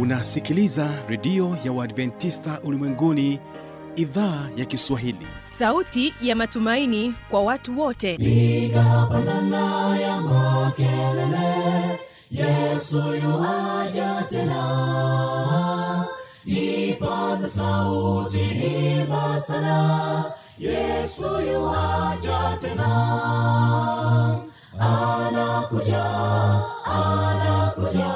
unasikiliza redio ya uadventista ulimwenguni idhaa ya kiswahili. Sauti ya matumaini kwa watu wote. Piga pandana ya makelele yesu yuaja tena. Ipaza sauti himba sana yesu yuaja tena. Anakuja anakuja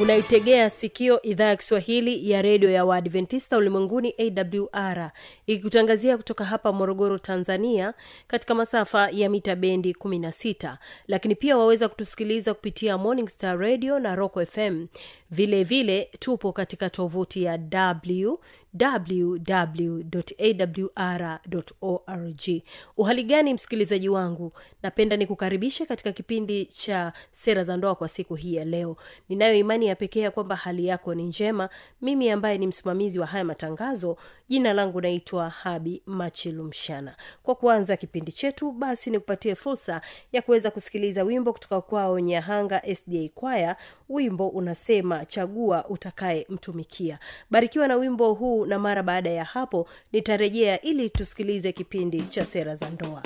unaitegea sikio idhaa ya kiswahili ya redio ya waadventista ulimwenguni awr ikikutangazia kutoka hapa morogoro tanzania katika masafa ya mita bendi 16 lakini pia waweza kutusikiliza kupitia morning star radio na rock fm vile vile tupo katika tovuti ya wwwawr www.awr.org uhali gani msikilizaji wangu? Napenda nikukaribishe katika kipindi cha sera za ndoa kwa siku hii ya leo. Ninayo imani ya pekee ya kwamba hali yako ni njema. Mimi ambaye ni msimamizi wa haya matangazo jina langu naitwa habi machilumshana. Kwa kuanza kipindi chetu basi nikupatie fursa ya kuweza kusikiliza wimbo kutoka kwao nyahanga sda kwaya. Wimbo unasema chagua utakaye mtumikia barikiwa na wimbo huu na mara baada ya hapo nitarejea ili tusikilize kipindi cha sera za ndoa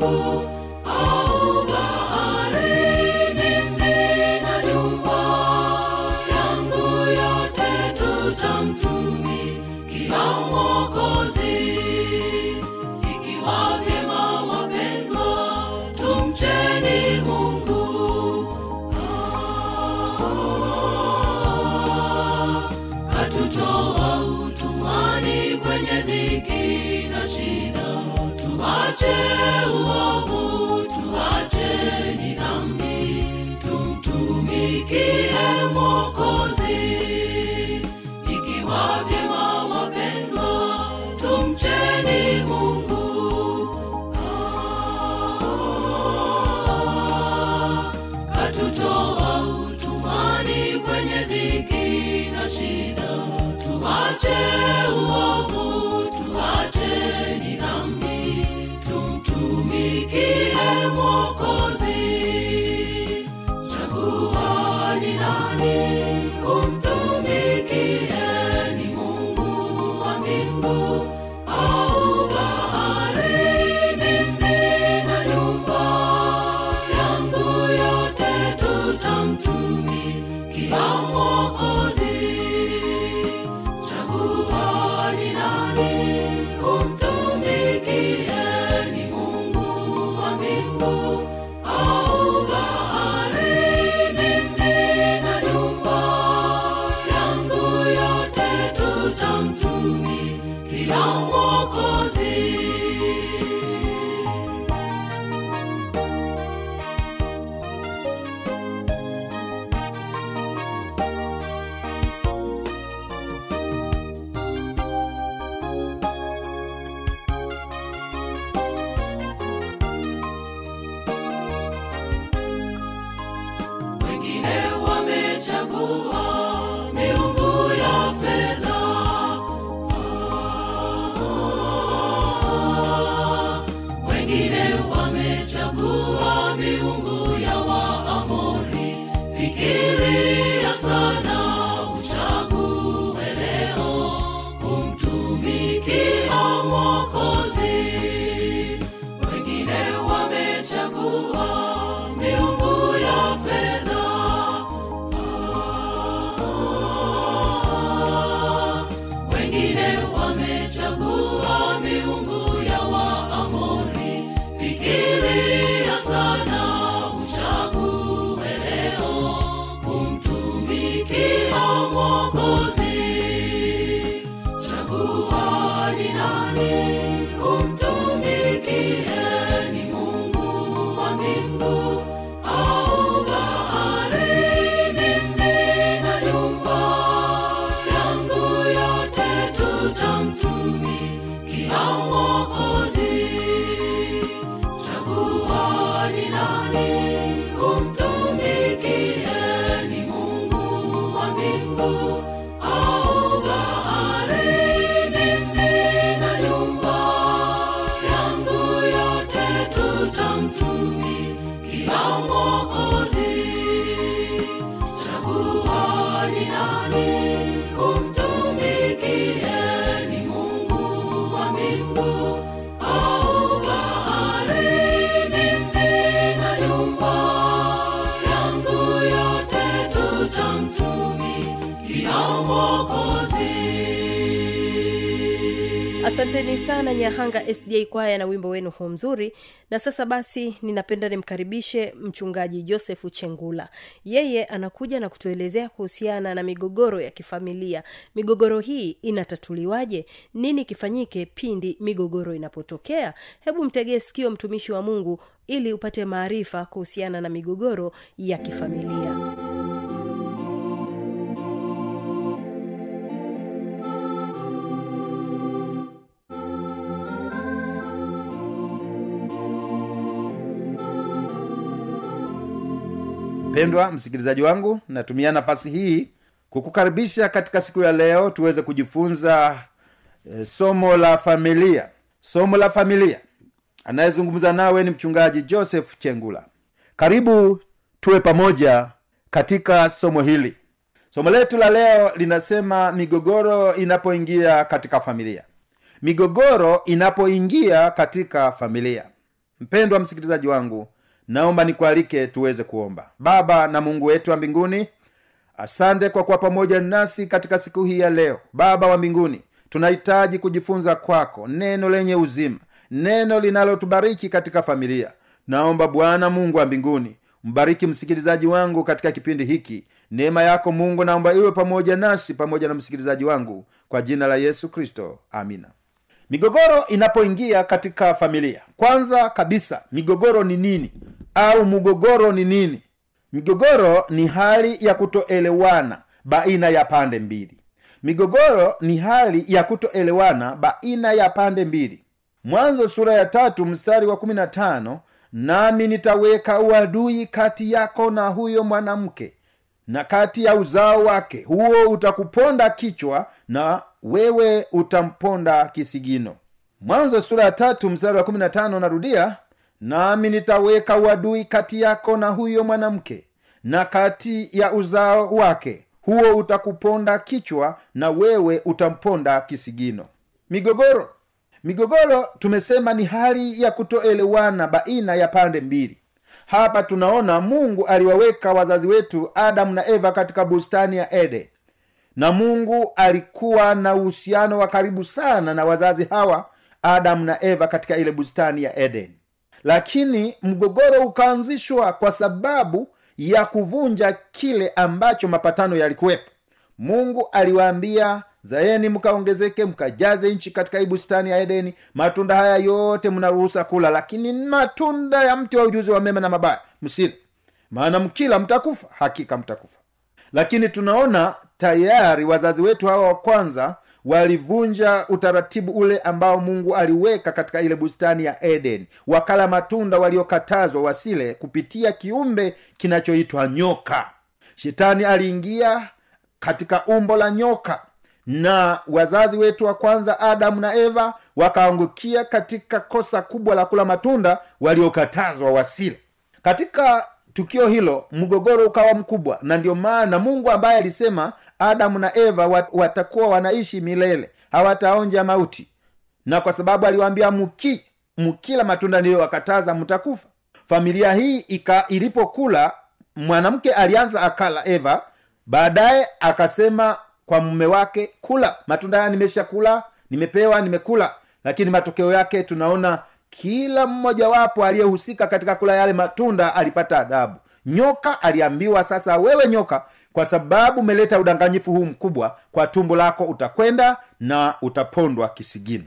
wa chagua ni asanteni sana nyahanga sda kwaya na wimbo wenu huu mzuri. Na sasa basi ninapenda nimkaribishe mchungaji josefu chengula yeye anakuja na kutuelezea kuhusiana na migogoro ya kifamilia. Migogoro hii inatatuliwaje? Nini kifanyike pindi migogoro inapotokea? Hebu mtegee sikio mtumishi wa mungu ili upate maarifa kuhusiana na migogoro ya kifamilia mpendwa msikilizaji wangu natumia nafasi hii kukukaribisha katika siku ya leo tuweze kujifunza e, somo la familia. Somo la familia. Anayezungumza nawe ni mchungaji joseph chengula. Karibu tuwe pamoja katika somo hili. Somo letu la leo linasema migogoro inapoingia katika familia. Migogoro inapoingia katika familia. Mpendwa msikilizaji wangu naomba nikualike tuweze kuomba. Baba na mungu wetu wa mbinguni asante kwa kuwa pamoja nasi katika siku hii ya leo. Baba wa mbinguni tunahitaji kujifunza kwako neno lenye uzima neno linalotubariki katika familia. Naomba bwana mungu wa mbinguni mbariki msikilizaji wangu katika kipindi hiki. Neema yako mungu naomba iwe pamoja nasi pamoja na msikilizaji wangu kwa jina la yesu kristo. Amina. Migogoro inapoingia katika familia kwanza kabisa migogoro ni nini au mgogoro ni nini? Migogoro ni hali ya kutoelewana baina ya pande mbili. Migogoro ni hali ya kutoelewana baina ya pande mbili. Mwanzo sura ya tatu mstari wa kumi na tano nami nitaweka uadui kati yako na huyo mwanamke na kati ya uzao wake. Huo utakuponda kichwa na wewe utamponda kisigino. Mwanzo sura ya tatu mstari wa kumi na tano narudia nami nitaweka uadui kati yako na huyo mwanamke na kati ya uzao wake. Huo utakuponda kichwa na wewe utamponda kisigino. Migogoro. Migogoro tumesema ni hali ya kutoelewana baina ya pande mbili. Hapa tunaona mungu aliwaweka wazazi wetu adamu na eva katika bustani ya ede na mungu alikuwa na uhusiano wa karibu sana na wazazi hawa adamu na eva katika ile bustani ya eden lakini mgogoro ukaanzishwa kwa sababu ya kuvunja kile ambacho mapatano yalikuwepo. Mungu aliwaambia zaeni mkaongezeke mkajaze nchi katika hii bustani ya edeni. Matunda haya yote mnaruhusa kula lakini matunda ya mti wa ujuzi wa mema na mabaya msile. Maana mkila mtakufa hakika mtakufa. Lakini tunaona tayari wazazi wetu hawa wa kwanza walivunja utaratibu ule ambao mungu aliweka katika ile bustani ya eden. Wakala matunda waliokatazwa wasile kupitia kiumbe kinachoitwa nyoka. Shetani aliingia katika umbo la nyoka na wazazi wetu wa kwanza adamu na eva wakaangukia katika kosa kubwa la kula matunda waliokatazwa wasile. Katika tukio hilo mgogoro ukawa mkubwa na ndio maana mungu ambaye alisema adamu na eva watakuwa wanaishi milele hawataonja mauti. Na kwa sababu aliwaambia mki mkila matunda niliyowakataza mtakufa. Familia hii ika ilipokula mwanamke alianza akala eva baadaye akasema kwa mume wake kula matunda haya nimeshakula nimepewa nimekula. Lakini matokeo yake tunaona kila mmojawapo aliyehusika katika kula yale matunda alipata adhabu. Nyoka aliambiwa sasa wewe nyoka kwa sababu umeleta udanganyifu huu mkubwa kwa tumbo lako utakwenda na utapondwa kisigino.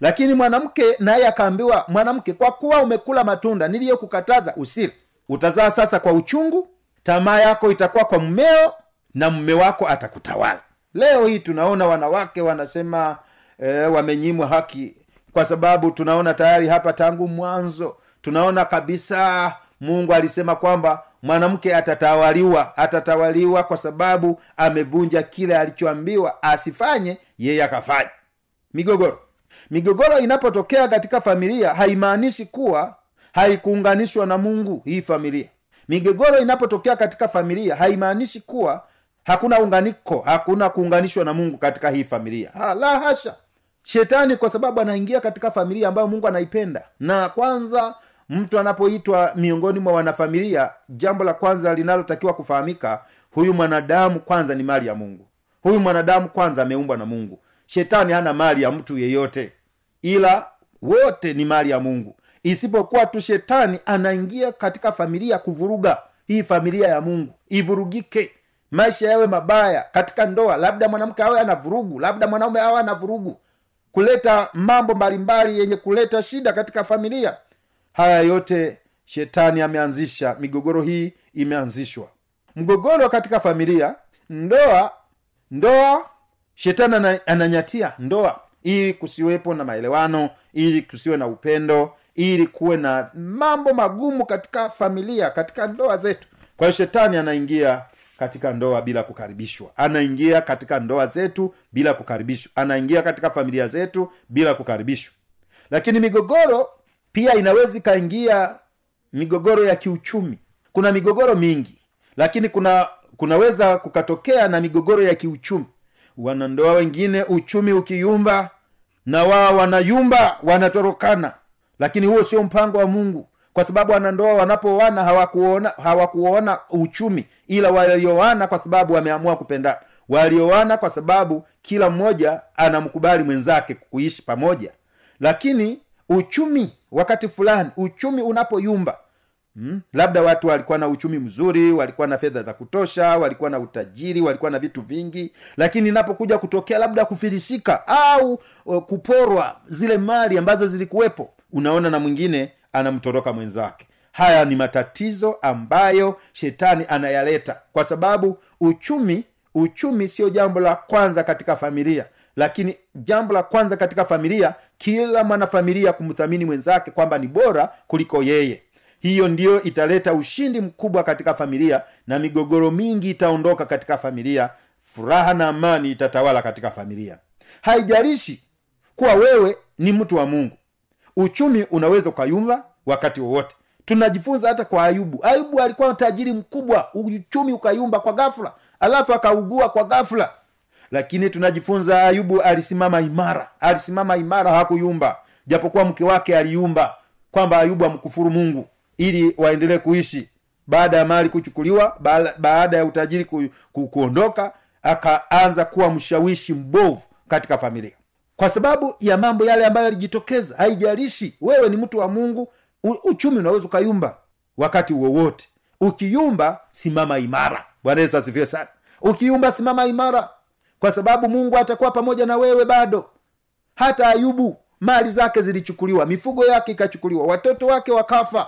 Lakini mwanamke naye akaambiwa mwanamke kwa kuwa umekula matunda niliyokukataza usile. Utazaa sasa kwa uchungu tamaa yako itakuwa kwa mmeo na mme wako atakutawala. Leo hii tunaona wanawake wanasema e, wamenyimwa haki kwa sababu tunaona tayari hapa tangu mwanzo tunaona kabisa mungu alisema kwamba mwanamke atatawaliwa atatawaliwa kwa sababu amevunja kile alichoambiwa asifanye yeye akafanya migogoro. Migogoro inapotokea katika familia haimaanishi kuwa haikuunganishwa na mungu hii familia. Migogoro inapotokea katika familia haimaanishi kuwa hakuna unganiko hakuna kuunganishwa na mungu katika hii familia. Ha, la hasha shetani kwa sababu anaingia katika familia ambayo mungu anaipenda. Na kwanza mtu anapoitwa miongoni mwa wanafamilia jambo la kwanza linalotakiwa kufahamika huyu mwanadamu kwanza ni mali ya mungu. Huyu mwanadamu kwanza ameumbwa na mungu. Shetani hana mali ya mtu yeyote. Ila wote ni mali ya mungu. Isipokuwa tu shetani anaingia katika familia kuvuruga hii familia ya mungu. Ivurugike. Maisha yawe mabaya. Katika ndoa labda mwanamke awe ana vurugu labda mwanaume awe ana vurugu kuleta mambo mbalimbali yenye kuleta shida katika familia. Haya yote shetani ameanzisha. Migogoro hii imeanzishwa. Mgogoro katika familia ndoa ndoa shetani ananyatia ndoa. Ili kusiwepo na maelewano ili kusiwe na upendo ili kuwe na mambo magumu katika familia katika ndoa zetu. Kwa hiyo shetani anaingia katika ndoa bila kukaribishwa. Anaingia katika ndoa zetu bila kukaribishwa. Anaingia katika familia zetu bila kukaribishwa. Lakini migogoro pia inaweza ikaingia migogoro ya kiuchumi. Kuna migogoro mingi lakini kuna kunaweza kukatokea na migogoro ya kiuchumi. Wanandoa wengine uchumi ukiyumba na wao wanayumba wanatorokana. Lakini huo sio mpango wa mungu kwa sababu wanandoa wanapooana hawakuona hawakuona uchumi ila walioana kwa sababu wameamua kupendana walioana kwa sababu kila mmoja anamkubali mwenzake kuishi pamoja lakini uchumi wakati fulani uchumi unapoyumba hmm? labda watu walikuwa na uchumi mzuri walikuwa na fedha za kutosha walikuwa na utajiri walikuwa na vitu vingi lakini inapokuja kutokea labda kufilisika au uh, kuporwa zile mali ambazo zilikuwepo unaona na mwingine anamtoroka mwenzake. Haya ni matatizo ambayo shetani anayaleta kwa sababu uchumi uchumi sio jambo la kwanza katika familia. Lakini jambo la kwanza katika familia kila mwanafamilia kumthamini mwenzake kwamba ni bora kuliko yeye. Hiyo ndiyo italeta ushindi mkubwa katika familia na migogoro mingi itaondoka katika familia. Furaha na amani itatawala katika familia. Haijarishi kuwa wewe ni mtu wa mungu uchumi unaweza ukayumba wakati wowote. Tunajifunza hata kwa ayubu. Ayubu alikuwa tajiri mkubwa. Uchumi ukayumba kwa ghafla. Alafu akaugua kwa ghafla. Lakini tunajifunza ayubu alisimama imara. Alisimama imara hakuyumba. Japokuwa mke wake aliumba kwamba ayubu amkufuru mungu ili waendelee kuishi. Baada ya mali kuchukuliwa baada ya utajiri ku, ku, kuondoka akaanza kuwa mshawishi mbovu katika familia kwa sababu ya mambo yale ambayo yalijitokeza haijalishi wewe ni mtu wa mungu uchumi unaweza ukayumba wakati wowote. Ukiyumba simama imara. Bwana yesu asifiwe sana. Ukiyumba simama imara kwa sababu mungu atakuwa pamoja na wewe bado. Hata ayubu mali zake zilichukuliwa mifugo yake ikachukuliwa watoto wake wakafa.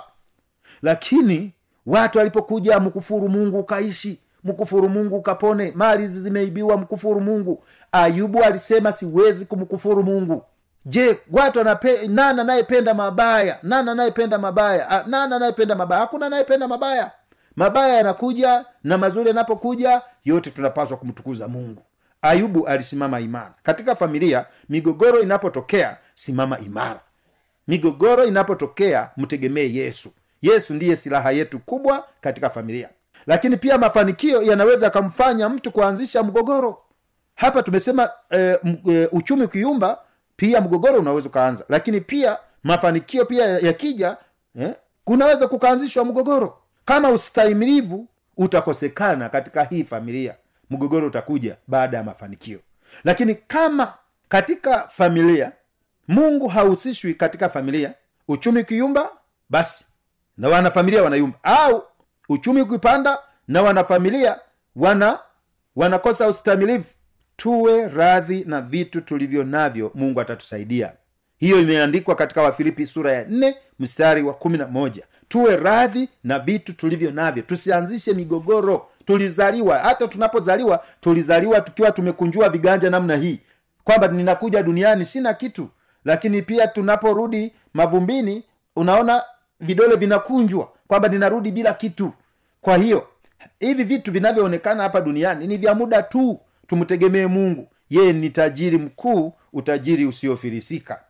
Lakini watu walipokuja mkufuru mungu ukaishi mkufuru mungu ukapone. Mali hizi zimeibiwa mkufuru mungu. Ayubu alisema siwezi kumkufuru mungu. Je watu anape, nani anayependa mabaya? Nani anayependa mabaya? Nani anayependa mabaya? Hakuna anayependa mabaya. Mabaya yanakuja na mazuri yanapokuja yote tunapaswa kumtukuza mungu. Ayubu alisimama imara. Katika familia migogoro inapotokea simama imara. Migogoro inapotokea mtegemee yesu. Yesu ndiye silaha yetu kubwa katika familia lakini pia mafanikio yanaweza yakamfanya mtu kuanzisha mgogoro. Hapa tumesema e, m, e, uchumi ukiumba pia mgogoro unaweza ukaanza. Lakini pia mafanikio pia yakija eh, kunaweza kukaanzishwa mgogoro. Kama ustahimilivu utakosekana katika hii familia. Mgogoro utakuja baada ya mafanikio. Lakini kama katika familia mungu hahusishwi katika familia uchumi ukiumba basi na wanafamilia wanayumba. Au uchumi ukipanda na wanafamilia wana wanakosa ustamilivu. Tuwe radhi na vitu tulivyo navyo mungu atatusaidia. Hiyo imeandikwa katika wafilipi sura ya nne mstari wa kumi na moja. Tuwe radhi na vitu tulivyo navyo. Tusianzishe migogoro. Tulizaliwa. Hata tunapozaliwa tulizaliwa tukiwa tumekunjua viganja namna hii. Kwamba ninakuja duniani sina kitu. Lakini pia tunaporudi mavumbini unaona vidole vinakunjwa. Kwamba ninarudi bila kitu kwa hiyo hivi vitu vinavyoonekana hapa duniani ni vya muda tu. Tumtegemee mungu. Yeye ni tajiri mkuu utajiri usiofirisika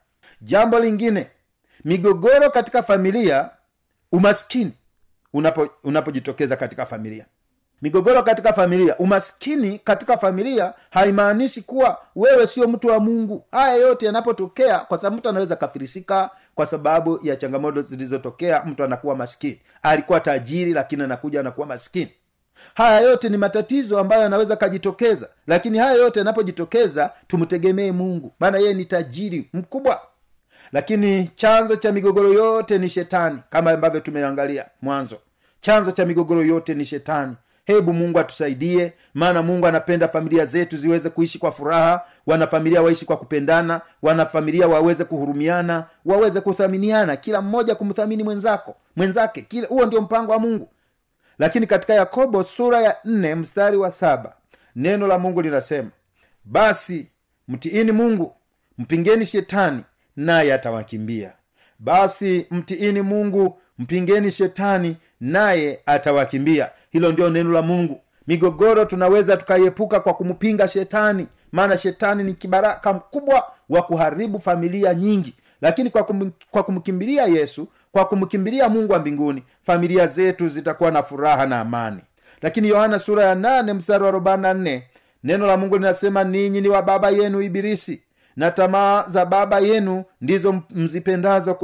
jambo lingine migogoro katika familia umaskini unapo katika familia. Migogoro katika familia umaskini katika familia haimaanishi kuwa wewe sio mtu wa mungu. Haya yote yanapotokea kwa sababu mtu anaweza kafirisika kwa sababu ya changamoto zilizotokea mtu anakuwa maskini. Alikuwa tajiri lakini anakuja anakuwa maskini. Haya yote ni matatizo ambayo anaweza kajitokeza lakini haya yote yanapojitokeza tumtegemee mungu. Maana yeye ni tajiri mkubwa. Lakini chanzo cha migogoro yote ni shetani kama ambavyo tumeangalia mwanzo. Chanzo cha migogoro yote ni shetani hebu mungu atusaidie maana mungu anapenda familia zetu ziweze kuishi kwa furaha wanafamilia waishi kwa kupendana wanafamilia waweze kuhurumiana waweze kuthaminiana kila mmoja kumthamini mwenzako mwenzake kila huo ndio mpango wa mungu. Lakini katika yakobo sura ya nne mstari wa saba neno la mungu linasema basi mtiini mungu mpingeni shetani naye atawakimbia. Basi mtiini mungu mpingeni shetani naye atawakimbia hilo ndio neno la mungu. Migogoro tunaweza tukaiepuka kwa kumpinga shetani. Maana shetani ni kibaraka mkubwa wa kuharibu familia nyingi. Lakini kwa, kum, kwa kumkimbilia yesu kwa kumkimbilia mungu wa mbinguni familia zetu zitakuwa na furaha na amani. Lakini yohana sura ya nane mstari wa arobaini nne neno la mungu linasema ninyi ni wa baba yenu ibilisi na tamaa za baba yenu ndizo mzipendazo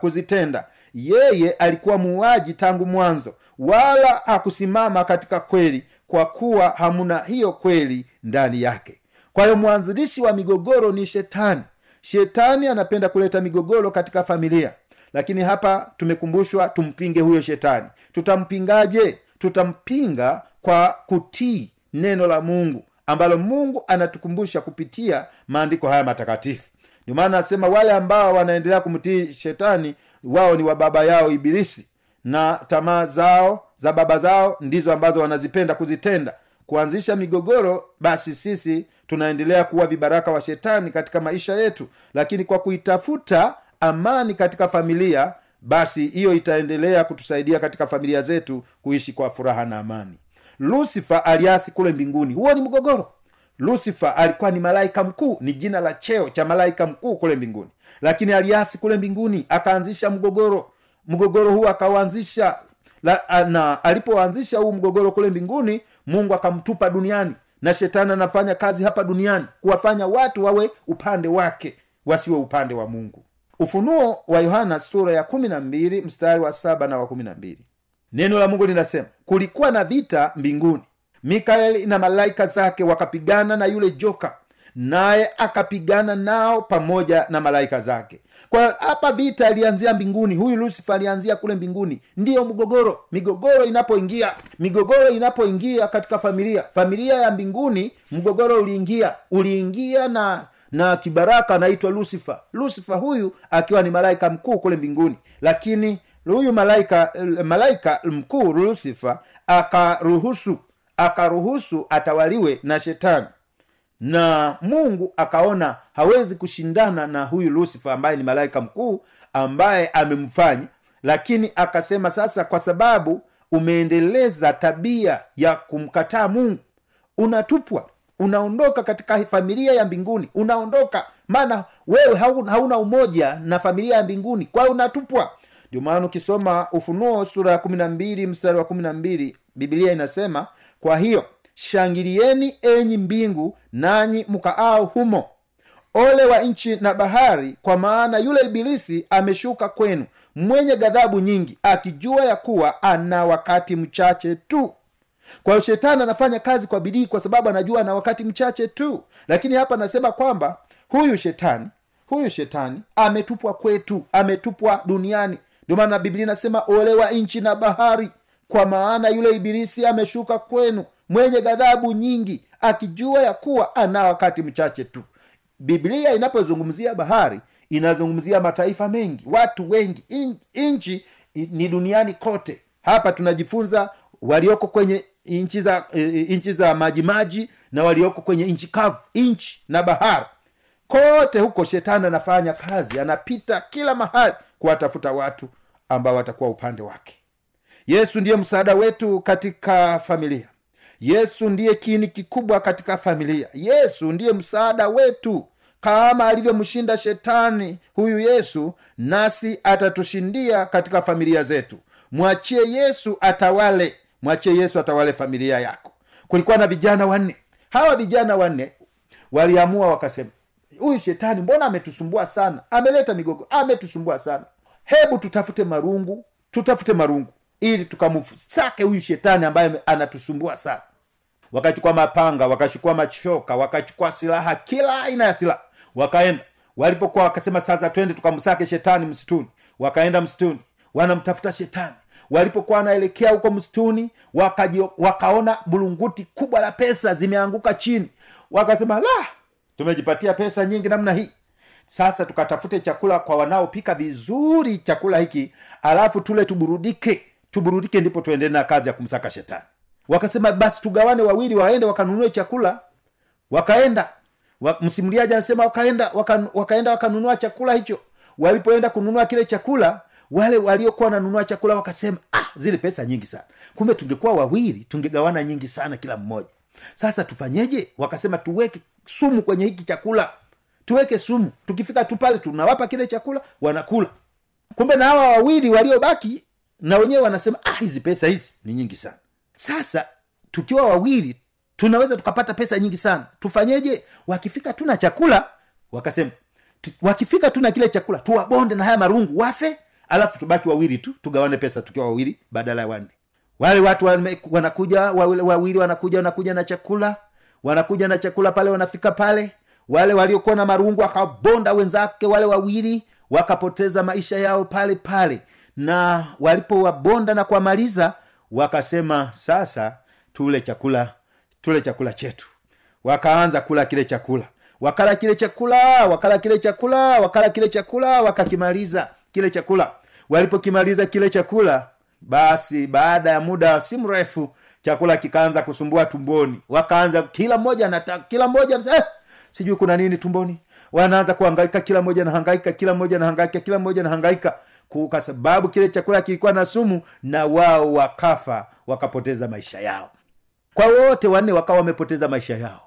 kuzitenda. Yeye alikuwa muuaji tangu mwanzo wala hakusimama katika kweli kwa kuwa hamuna hiyo kweli ndani yake. Kwa hiyo mwanzilishi wa migogoro ni shetani. Shetani anapenda kuleta migogoro katika familia. Lakini hapa tumekumbushwa tumpinge huyo shetani. Tutampingaje? Tutampinga kwa kutii neno la mungu ambalo mungu anatukumbusha kupitia maandiko haya matakatifu. Ndio maana anasema wale ambao wanaendelea kumtii shetani wao ni wa baba yao ibilisi na tamaa zao za baba zao ndizo ambazo wanazipenda kuzitenda. Kuanzisha migogoro basi sisi tunaendelea kuwa vibaraka wa shetani katika maisha yetu. Lakini kwa kuitafuta amani katika familia basi hiyo itaendelea kutusaidia katika familia zetu kuishi kwa furaha na amani. Lusifa aliasi kule mbinguni. Huo ni mgogoro. Lusifa alikuwa ni malaika mkuu ni jina la cheo cha malaika mkuu kule mbinguni. Lakini aliasi kule mbinguni akaanzisha mgogoro mgogoro huu akauanzisha na alipoanzisha huu mgogoro kule mbinguni mungu akamtupa duniani. Na shetani anafanya kazi hapa duniani kuwafanya watu wawe upande wake wasiwe upande wa mungu. Ufunuo wa yohana sura ya mstari wa saba na wa kumi neno la mungu linasema kulikuwa na vita mbinguni. Mikaeli na malaika zake wakapigana na yule joka naye akapigana nao pamoja na malaika zake. Kwa hapa vita ilianzia mbinguni huyu lusifa alianzia kule mbinguni. Ndiyo mgogoro migogoro inapoingia migogoro inapoingia katika familia. Familia ya mbinguni mgogoro uliingia uliingia na na kibaraka anaitwa lusifa lusifa huyu akiwa ni malaika mkuu kule mbinguni. Lakini huyu malaika malaika mkuu lusifa akaruhusu akaruhusu atawaliwe na shetani na mungu akaona hawezi kushindana na huyu lusifa ambaye ni malaika mkuu ambaye amemfanya. Lakini akasema sasa kwa sababu umeendeleza tabia ya kumkataa mungu unatupwa unaondoka katika familia ya mbinguni unaondoka. Maana wewe hauna, umoja na familia ya mbinguni kwa unatupwa. Ndio maana ukisoma ufunuo sura ya kumi na mbili mstari wa kumi na mbili bibilia inasema kwa hiyo shangilieni enyi mbingu nanyi mkaao humo. Ole wa nchi na bahari kwa maana yule ibilisi ameshuka kwenu mwenye ghadhabu nyingi akijua ya kuwa ana wakati mchache tu. Kwa hiyo shetani anafanya kazi kwa bidii kwa sababu anajua ana wakati mchache tu. Lakini hapa anasema kwamba huyu shetani huyu shetani ametupwa kwetu ametupwa duniani. Ndio maana biblia inasema olewa nchi na bahari kwa maana yule ibilisi ameshuka kwenu mwenye ghadhabu nyingi akijua ya kuwa ana wakati mchache tu. Biblia inapozungumzia bahari inazungumzia mataifa mengi watu wengi. In- nchi ni duniani kote. Hapa tunajifunza walioko kwenye nchi za e, nchi za majimaji na walioko kwenye nchi kavu nchi na bahari. Kote huko shetani anafanya kazi anapita kila mahali kuwatafuta watu ambao watakuwa upande wake. Yesu ndiye msaada wetu katika familia yesu ndiye kiini kikubwa katika familia. Yesu ndiye msaada wetu. Kama alivyomshinda shetani huyu yesu nasi atatushindia katika familia zetu. Mwachie yesu atawale. Mwachie yesu atawale familia yako. Kulikuwa na vijana wanne. Hawa vijana wanne waliamua wakasema huyu shetani mbona ametusumbua sana? Ameleta migogo ametusumbua sana. Hebu tutafute marungu tutafute marungu ili tukamsake huyu shetani ambaye anatusumbua sana wakachukua mapanga wakachukua machoka wakachukua silaha kila aina ya silaha. Wakaenda. Walipokuwa wakasema sasa twende tukamsake shetani msituni. Wakaenda msituni wanamtafuta shetani. Walipokuwa wanaelekea huko msituni wakaona bulunguti kubwa la pesa zimeanguka chini. Wakasema la tumejipatia pesa nyingi namna hii. Sasa tukatafute chakula kwa wanaopika vizuri chakula hiki alafu tule tuburudike. Tuburudike ndipo tuendele na kazi ya kumsaka shetani wakasema basi tugawane wawili waende wakanunue chakula. Wakaenda. Wa, msimuliaji anasema wakaenda waka, wakaenda wakanunua chakula hicho. Walipoenda kununua kile chakula wale waliokuwa wananunua chakula wakasema ah zile pesa nyingi sana. Kumbe tungekuwa wawili tungegawana nyingi sana kila mmoja. Sasa tufanyeje? Wakasema tuweke sumu kwenye hiki chakula. Tuweke sumu. Tukifika tu pale tunawapa kile chakula wanakula. Kumbe na hawa wawili waliobaki na wenyewe wanasema ah hizi pesa hizi ni nyingi sana sasa tukiwa wawili tunaweza tukapata pesa nyingi sana. Tufanyeje? Wakifika tuna chakula wakasema wakifika tuna kile chakula tuwabonde na haya marungu wafe alafu tubaki wawili tu tugawane pesa tukiwa wawili badala ya wanne. Wale watu wanakuja wawili wawili wanakuja wanakuja na chakula wanakuja na chakula pale wanafika pale. Wale waliokuwa na marungu wakabonda wenzake wale wawili wakapoteza maisha yao pale pale. Na walipowabonda na kuwamaliza wakasema sasa tule chakula tule chakula chetu. Wakaanza kula kile chakula. Wakala kile chakula wakala kile chakula wakala kile chakula wakakimaliza kile chakula. Walipokimaliza kile chakula basi baada ya muda si mrefu chakula kikaanza kusumbua tumboni. Wakaanza kila mmoja anata, kila mmoja eh, sijui kuna nini tumboni. Wanaanza kuhangaika kila mmoja nahangaika kila mmoja nahangaika kila mmoja nahangaika Ku- kwa sababu kile chakula kilikuwa na sumu na wao wakafa wakapoteza maisha yao. Kwa wote wanne wakawa wamepoteza maisha yao.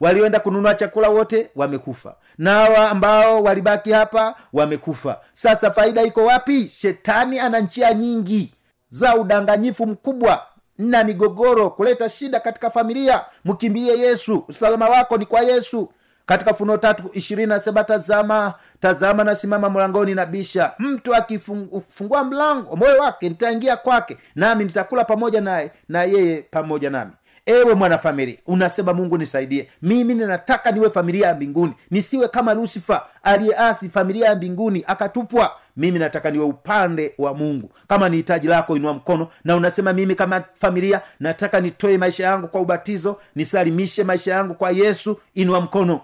Walioenda kununua chakula wote wamekufa. Na hawa ambao walibaki hapa wamekufa. Sasa faida iko wapi? Shetani ana njia nyingi za udanganyifu mkubwa na migogoro kuleta shida katika familia. Mkimbilie yesu usalama wako ni kwa yesu katika funuo tatu ishirini nasema tazama tazama nasimama mlangoni na bisha. Mtu akifungua mlango moyo wake nitaingia kwake nami nitakula pamoja naye na yeye pamoja nami. Ewe mwanafamilia unasema mungu nisaidie. Mimi ninataka niwe familia ya mbinguni. Nisiwe kama lusifa aliyeasi familia ya mbinguni akatupwa. Mimi nataka niwe upande wa mungu. Kama ni hitaji lako inua mkono. Na unasema mimi kama familia nataka nitoe maisha yangu kwa ubatizo nisalimishe maisha yangu kwa yesu inua mkono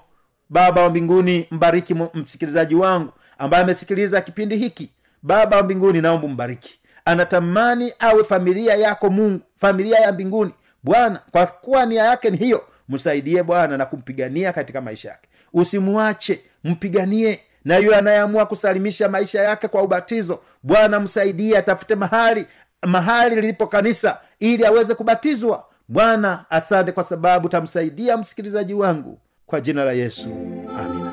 baba wa mbinguni mbariki msikilizaji wangu ambaye amesikiliza kipindi hiki. Baba wa mbinguni naomba mbariki anatamani awe familia yako mungu familia ya mbinguni. Bwana kwa kuwa nia yake ni hiyo msaidie bwana na kumpigania katika maisha yake. Usimwache mpiganie. Na yule anayeamua kusalimisha maisha yake kwa ubatizo bwana msaidie atafute mahali mahali lilipo kanisa ili aweze kubatizwa. Bwana asante kwa sababu tamsaidia msikilizaji wangu kwa jina la yesu amina.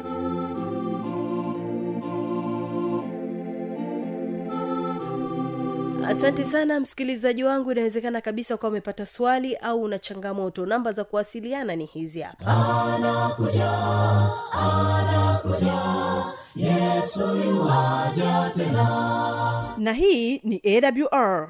Asante sana msikilizaji wangu inawezekana kabisa ukawa umepata swali au una changamoto. Namba za kuwasiliana ni hizi hapa. Na hii ni awr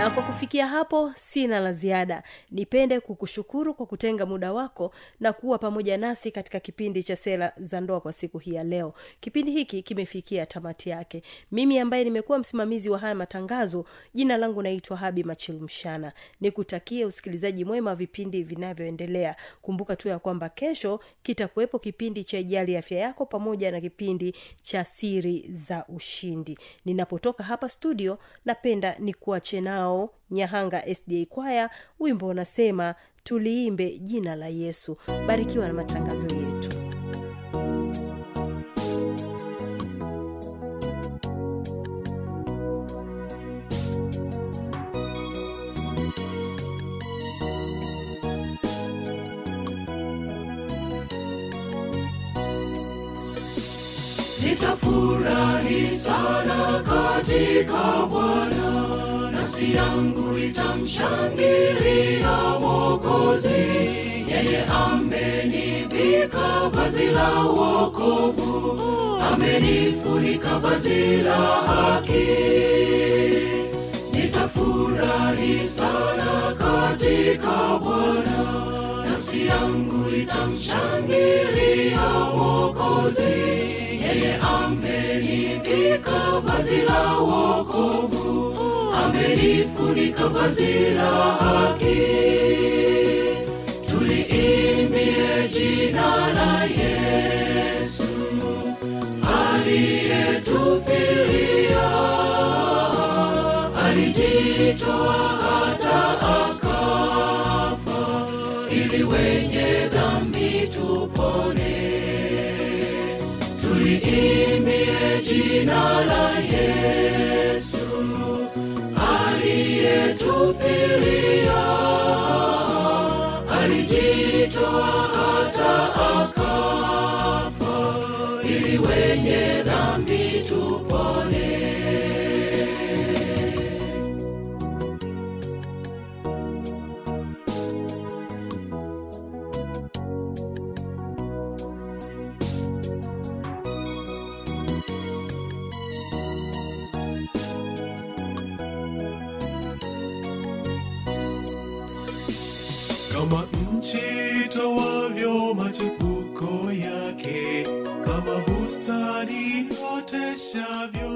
na kwa kufikia hapo sina la ziada. Nipende kukushukuru kwa kutenga muda wako na kuwa pamoja nasi katika kipindi cha sera za ndoa kwa siku hii ya leo. Kipindi hiki kimefikia tamati yake. Mimi ambaye nimekuwa msimamizi wa haya matangazo jina langu naitwa habi machilumshana nikutakie usikilizaji mwema vipindi vinavyoendelea. Kumbuka tu ya kwamba kesho kitakuwepo kipindi cha ijali afya yako pamoja na kipindi cha siri za ushindi. Ninapotoka hapa studio napenda nikuache nao nyahanga sda kwaya wimbo unasema tuliimbe jina la yesu. Barikiwa na matangazo yetu. Nitafurahi sana katika bwana nafsi yangu itamshangilia Mwokozi, yeye amenivika vazi la wokovu. Amenifunika vazi la haki. Nitafurahi sana katika bwana. Nafsi yangu itamshangilia Mwokozi, yeye amenivika vazi la wokovu amenifunika vazi la haki. Tuliimbie jina la yesu aliyetufilia. Alijitoa hata akafa ili wenye dhambi tupone. Tuliimbie jina la yesu aliyetufilia alijitoa hata akafa yake